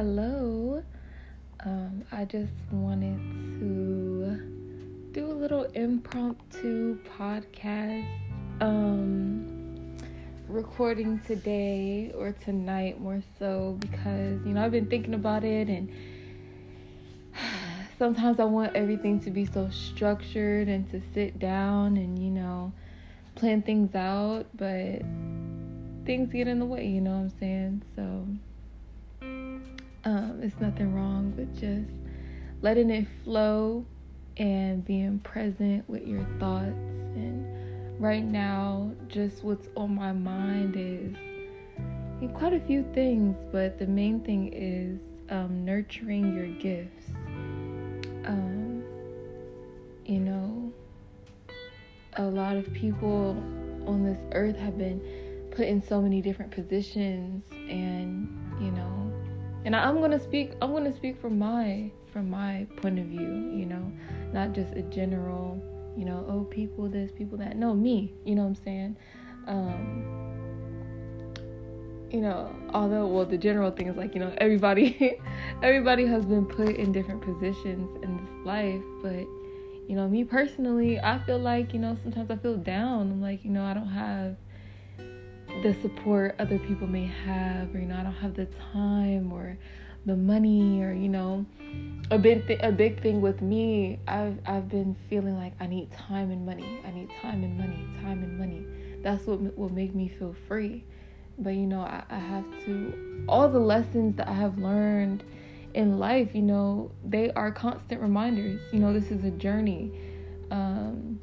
hello. Um, I just wanted to do a little impromptu podcast. Um, recording today or tonight more so because you know I've been thinking about it and sometimes I want everything to be so structured and to sit down and you know plan things out, but things get in the way, you know what I'm saying? So um, it's nothing wrong with just letting it flow and being present with your thoughts. And right now, just what's on my mind is quite a few things, but the main thing is um, nurturing your gifts. Um, you know, a lot of people on this earth have been put in so many different positions, and you know, and I'm gonna speak. I'm gonna speak from my from my point of view. You know, not just a general. You know, oh, people this, people that. No, me. You know what I'm saying? Um, you know, although well, the general thing is like you know everybody, everybody has been put in different positions in this life, but you know, me personally, I feel like you know sometimes I feel down. I'm like you know I don't have the support other people may have, or you know, I don't have the time or the money, or you know, a big th- a big thing with me. I've I've been feeling like I need time and money. I need time and money, time and money. That's what will make me feel free. But you know, I, I have to. All the lessons that I have learned in life, you know, they are constant reminders. You know, this is a journey. Um,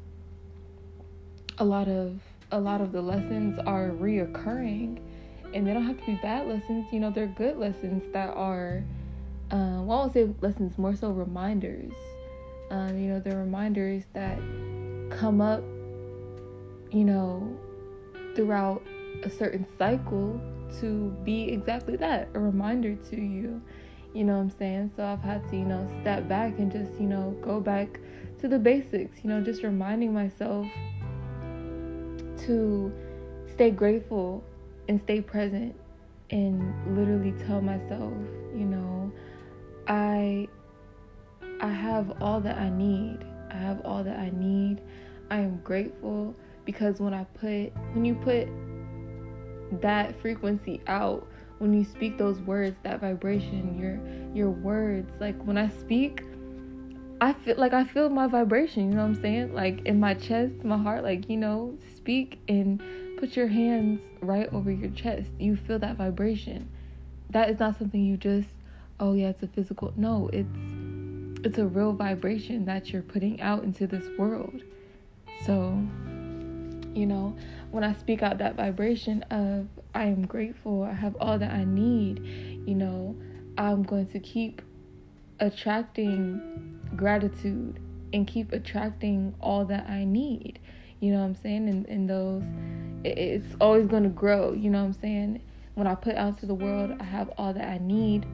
a lot of a lot of the lessons are reoccurring and they don't have to be bad lessons you know they're good lessons that are um, well i won't say lessons more so reminders. Um, you know they're reminders that come up you know throughout a certain cycle to be exactly that a reminder to you. You know what i'm saying? So i've had to you know step back and just you know go back to the basics you know just reminding myself to stay grateful and stay present and literally tell myself, you know, I I have all that I need. I have all that I need. I am grateful because when I put when you put that frequency out, when you speak those words, that vibration, your your words, like when I speak, I feel like I feel my vibration, you know what I'm saying? Like in my chest, my heart, like, you know, speak and put your hands right over your chest. You feel that vibration. That is not something you just, oh yeah, it's a physical. No, it's it's a real vibration that you're putting out into this world. So, you know, when I speak out that vibration of I am grateful, I have all that I need, you know, I'm going to keep attracting gratitude and keep attracting all that I need. You know what I'm saying? And, and those, it's always going to grow. You know what I'm saying? When I put out to the world, I have all that I need.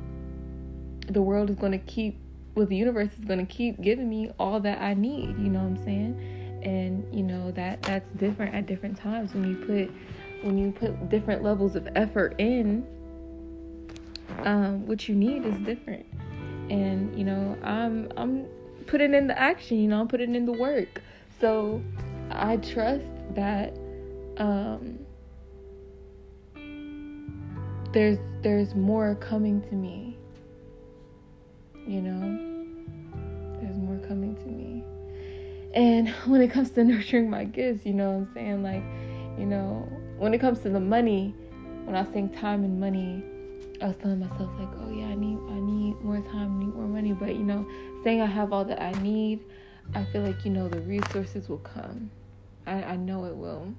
The world is going to keep, well, the universe is going to keep giving me all that I need. You know what I'm saying? And you know that that's different at different times when you put when you put different levels of effort in. Um, what you need is different and you know i'm i'm putting in the action you know i'm putting in the work. So i trust that um there's there's more coming to me you know? There's more coming to me. And when it comes to nurturing my gifts you know what i'm saying? Like you know when it comes to the money when i think time and money I was telling myself like, oh yeah, I need I need But you know, saying I have all that I need, I feel like you know the resources will come. I, I know it will.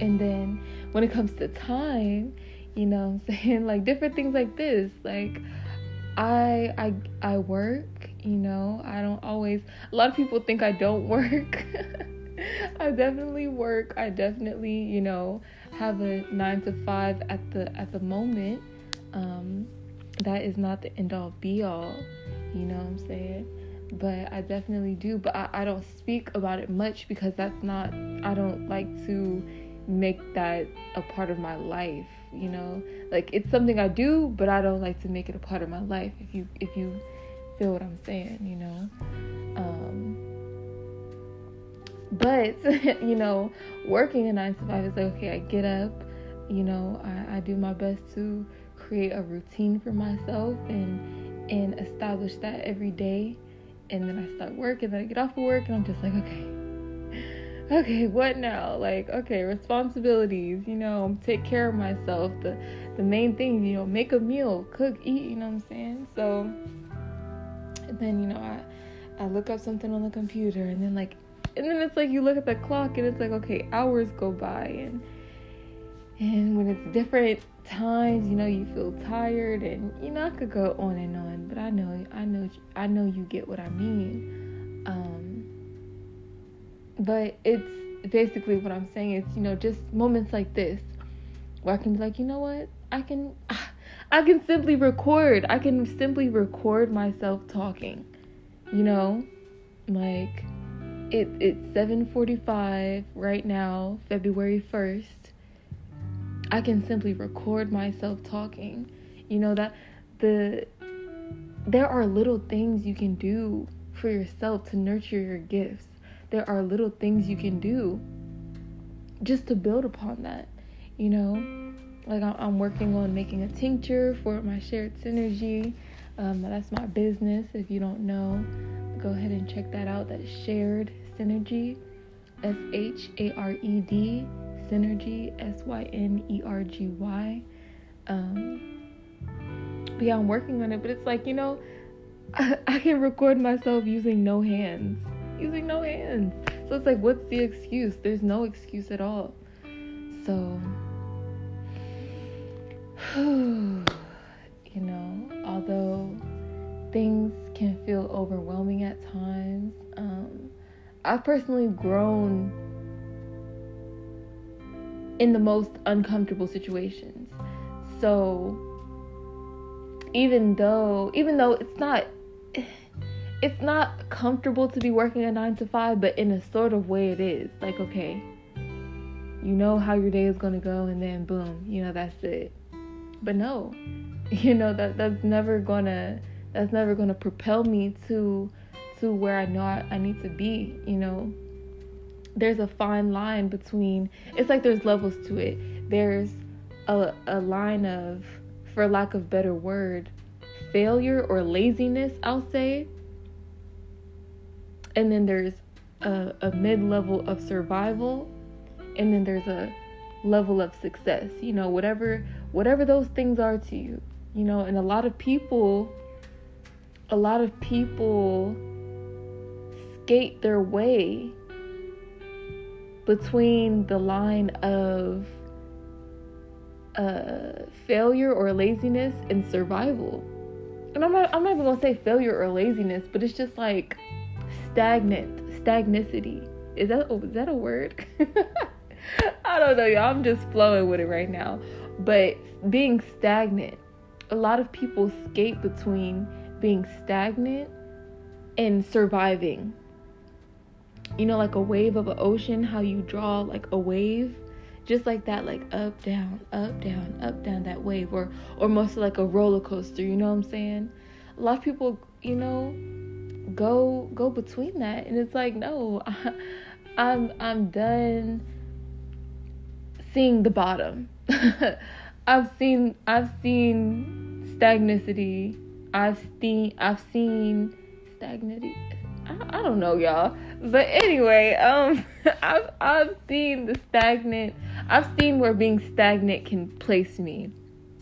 And then when it comes to time, you know I'm saying? Like different things like this. Like I I I work, you know, I don't always a lot of people think I don't work. I definitely work. I definitely, you know, have a nine to five at the at the moment. Um, that is not the end all be all. You know what I'm saying? But I definitely do. But I, I don't speak about it much because that's not I don't like to make that a part of my life. you know like it's something i do but i don't like to make it a part of my life if you if you feel what i'm saying you know um but you know working a nine to five is like okay i get up you know I, I do my best to create a routine for myself and and establish that every day and then i start work and then i get off of work and i'm just like okay okay, what now? Like, okay, responsibilities, you know, take care of myself. The the main thing, you know, make a meal, cook, eat, you know what I'm saying? So and then, you know, I I look up something on the computer and then like and then it's like you look at the clock and it's like, okay, hours go by and and when it's different times, you know, you feel tired and you know, I could go on and on, but I know I know I know you get what I mean. Um but it's basically what I'm saying is, you know, just moments like this where I can be like, you know what? I can I can simply record. I can simply record myself talking. You know? Like it it's 7:45 right now, February 1st. I can simply record myself talking. You know that the there are little things you can do for yourself to nurture your gifts there are little things you can do just to build upon that, you know? Like I'm working on making a tincture for my shared synergy. Um, that's my business. If you don't know, go ahead and check that out. That's shared synergy, S H A R E D, synergy, S Y N E R G Y. Um, but yeah, I'm working on it. But it's like you know, I, I can record myself using no hands using no hands. So it's like, what's the excuse? There's no excuse at all. So, you know, although things can feel overwhelming at times, um, I've personally grown in the most uncomfortable situations. So, even though, even though it's not it's not comfortable to be working a nine to five, but in a sort of way it is. Like, okay, you know how your day is gonna go, and then boom, you know that's it. But no, you know that that's never gonna that's never gonna propel me to to where I know I, I need to be. You know, there's a fine line between. It's like there's levels to it. There's a a line of, for lack of better word, failure or laziness. I'll say and then there's a, a mid level of survival and then there's a level of success you know whatever whatever those things are to you you know and a lot of people a lot of people skate their way between the line of uh, failure or laziness and survival. And I'm not, I'm not even gonna say failure or laziness, but it's just like stagnant, stagnicity. Is that oh, is that a word? I don't know, y'all. I'm just flowing with it right now. But being stagnant, a lot of people skate between being stagnant and surviving. You know, like a wave of an ocean, how you draw like a wave, just like that, like up, down, up, down, up, down, that wave, or or mostly like a roller coaster. You know what I'm saying? A lot of people, you know, go go between that and it's like no I, i'm i'm done seeing the bottom i've seen i've seen stagnicity i've seen i've seen stagnity I, I don't know y'all. But anyway um i've i've seen the stagnant i've seen where being stagnant can place me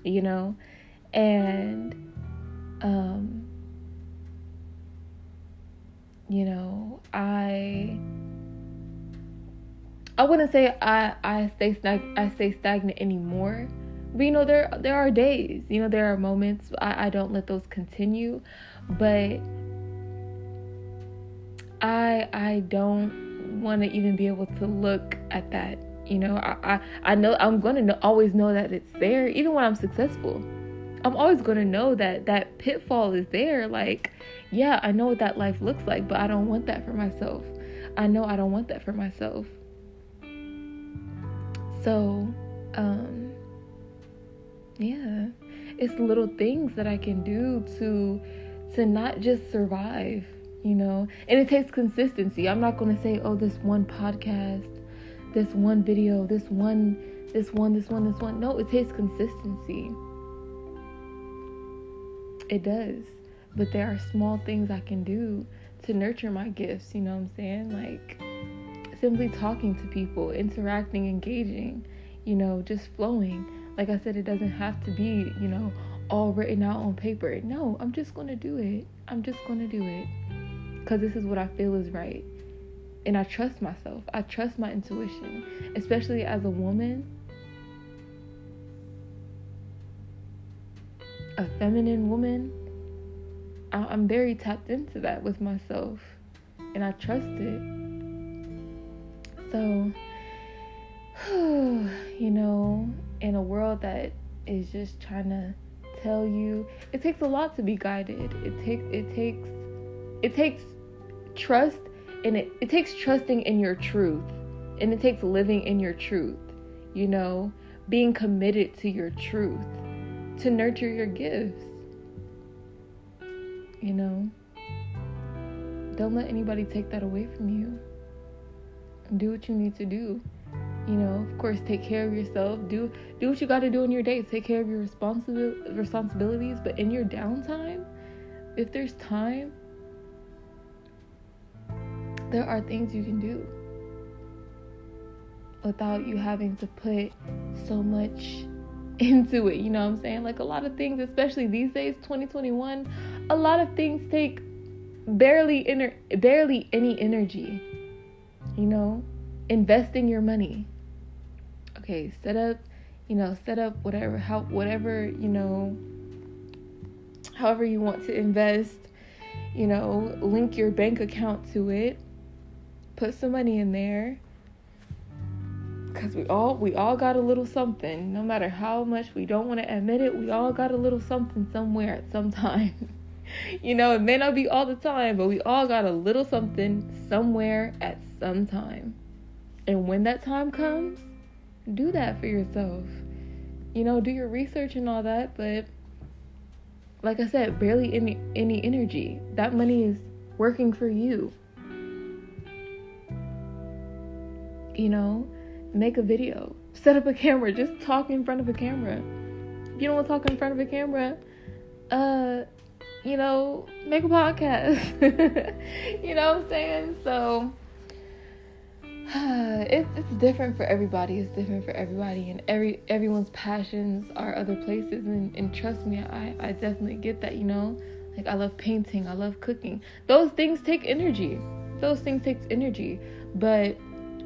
you know? And um you know, I I wouldn't say I I stay stag- I stay stagnant anymore. But you know, there there are days, you know, there are moments I, I don't let those continue, but I I don't want to even be able to look at that. You know, I I, I know I'm gonna always know that it's there, even when I'm successful. I'm always gonna know that that pitfall is there. Like yeah, I know what that life looks like, but I don't want that for myself. I know I don't want that for myself. So, um, Yeah. It's little things that I can do to to not just survive, you know. And it takes consistency. I'm not going to say, "Oh, this one podcast, this one video, this one this one, this one, this one." No, it takes consistency. It does. But there are small things I can do to nurture my gifts, you know what I'm saying? Like simply talking to people, interacting, engaging, you know, just flowing. Like I said, it doesn't have to be, you know, all written out on paper. No, I'm just going to do it. I'm just going to do it because this is what I feel is right. And I trust myself. I trust my intuition, especially as a woman. A feminine woman, I'm very tapped into that with myself and I trust it. So, you know, in a world that is just trying to tell you it takes a lot to be guided. It takes it takes it takes trust and it, it takes trusting in your truth. And it takes living in your truth. You know, being committed to your truth to nurture your gifts. You know, don't let anybody take that away from you. Do what you need to do you know of course take care of yourself do do what you got to do in your day take care of your responsibil- responsibilities but in your downtime if there's time there are things you can do without you having to put so much into it you know what i'm saying? Like a lot of things especially these days 2021 a lot of things take barely inner barely any energy you know? Investing your money. Okay, set up, you know, set up whatever how whatever, you know, however you want to invest, you know, link your bank account to it. Put some money in there. Cuz we all we all got a little something. No matter how much we don't want to admit it, we all got a little something somewhere at some time. you know, it may not be all the time, but we all got a little something somewhere at some time. And when that time comes, do that for yourself. You know, do your research and all that, but like I said, barely any any energy. That money is working for you. You know, make a video. Set up a camera. Just talk in front of a camera. If you don't want to talk in front of a camera, uh, you know, make a podcast. you know what I'm saying? So it's it's different for everybody. It's different for everybody, and every everyone's passions are other places. And, and trust me, I I definitely get that. You know, like I love painting, I love cooking. Those things take energy. Those things take energy. But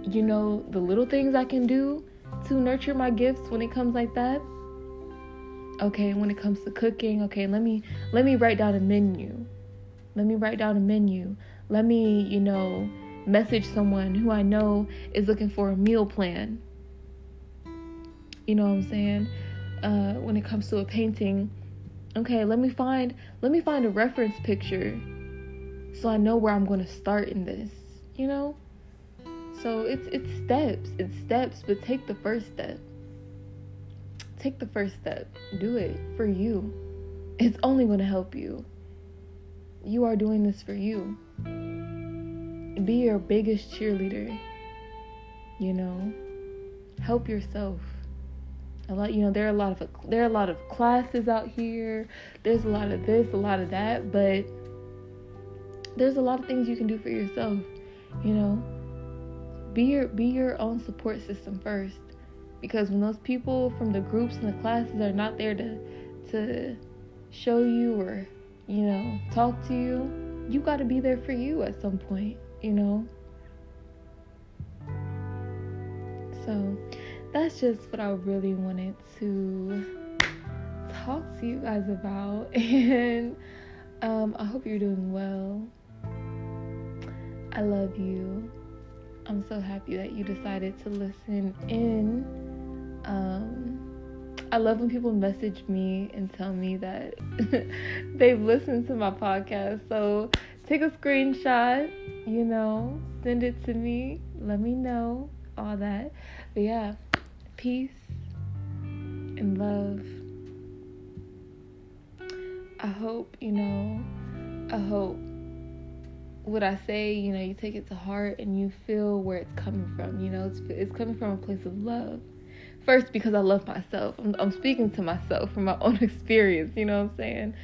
you know, the little things I can do to nurture my gifts when it comes like that. Okay, when it comes to cooking, okay, let me let me write down a menu. Let me write down a menu. Let me, you know message someone who I know is looking for a meal plan. You know what I'm saying? Uh, when it comes to a painting, okay, let me find let me find a reference picture so I know where I'm going to start in this. You know? So it's it's steps, it's steps, but take the first step. Take the first step. Do it for you. It's only going to help you. You are doing this for you be your biggest cheerleader. You know, help yourself. A lot, you know, there are a lot of there are a lot of classes out here. There's a lot of this, a lot of that, but there's a lot of things you can do for yourself. You know, be your be your own support system first, because when those people from the groups and the classes are not there to to show you or you know talk to you, you got to be there for you at some point you know? So that's just what I really wanted to talk to you guys about. And um, I hope you're doing well. I love you. I'm so happy that you decided to listen in. Um, I love when people message me and tell me that they've listened to my podcast. So take a screenshot, you know, send it to me, let me know, all that. But yeah, peace and love. I hope, you know, I hope what I say, you know, you take it to heart and you feel where it's coming from. You know, it's, it's coming from a place of love. First, because I love myself. I'm, I'm speaking to myself from my own experience, you know what I'm saying?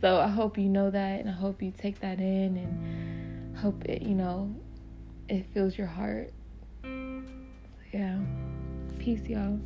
So I hope you know that and I hope you take that in and hope it, you know, it fills your heart. So, yeah. Peace, y'all.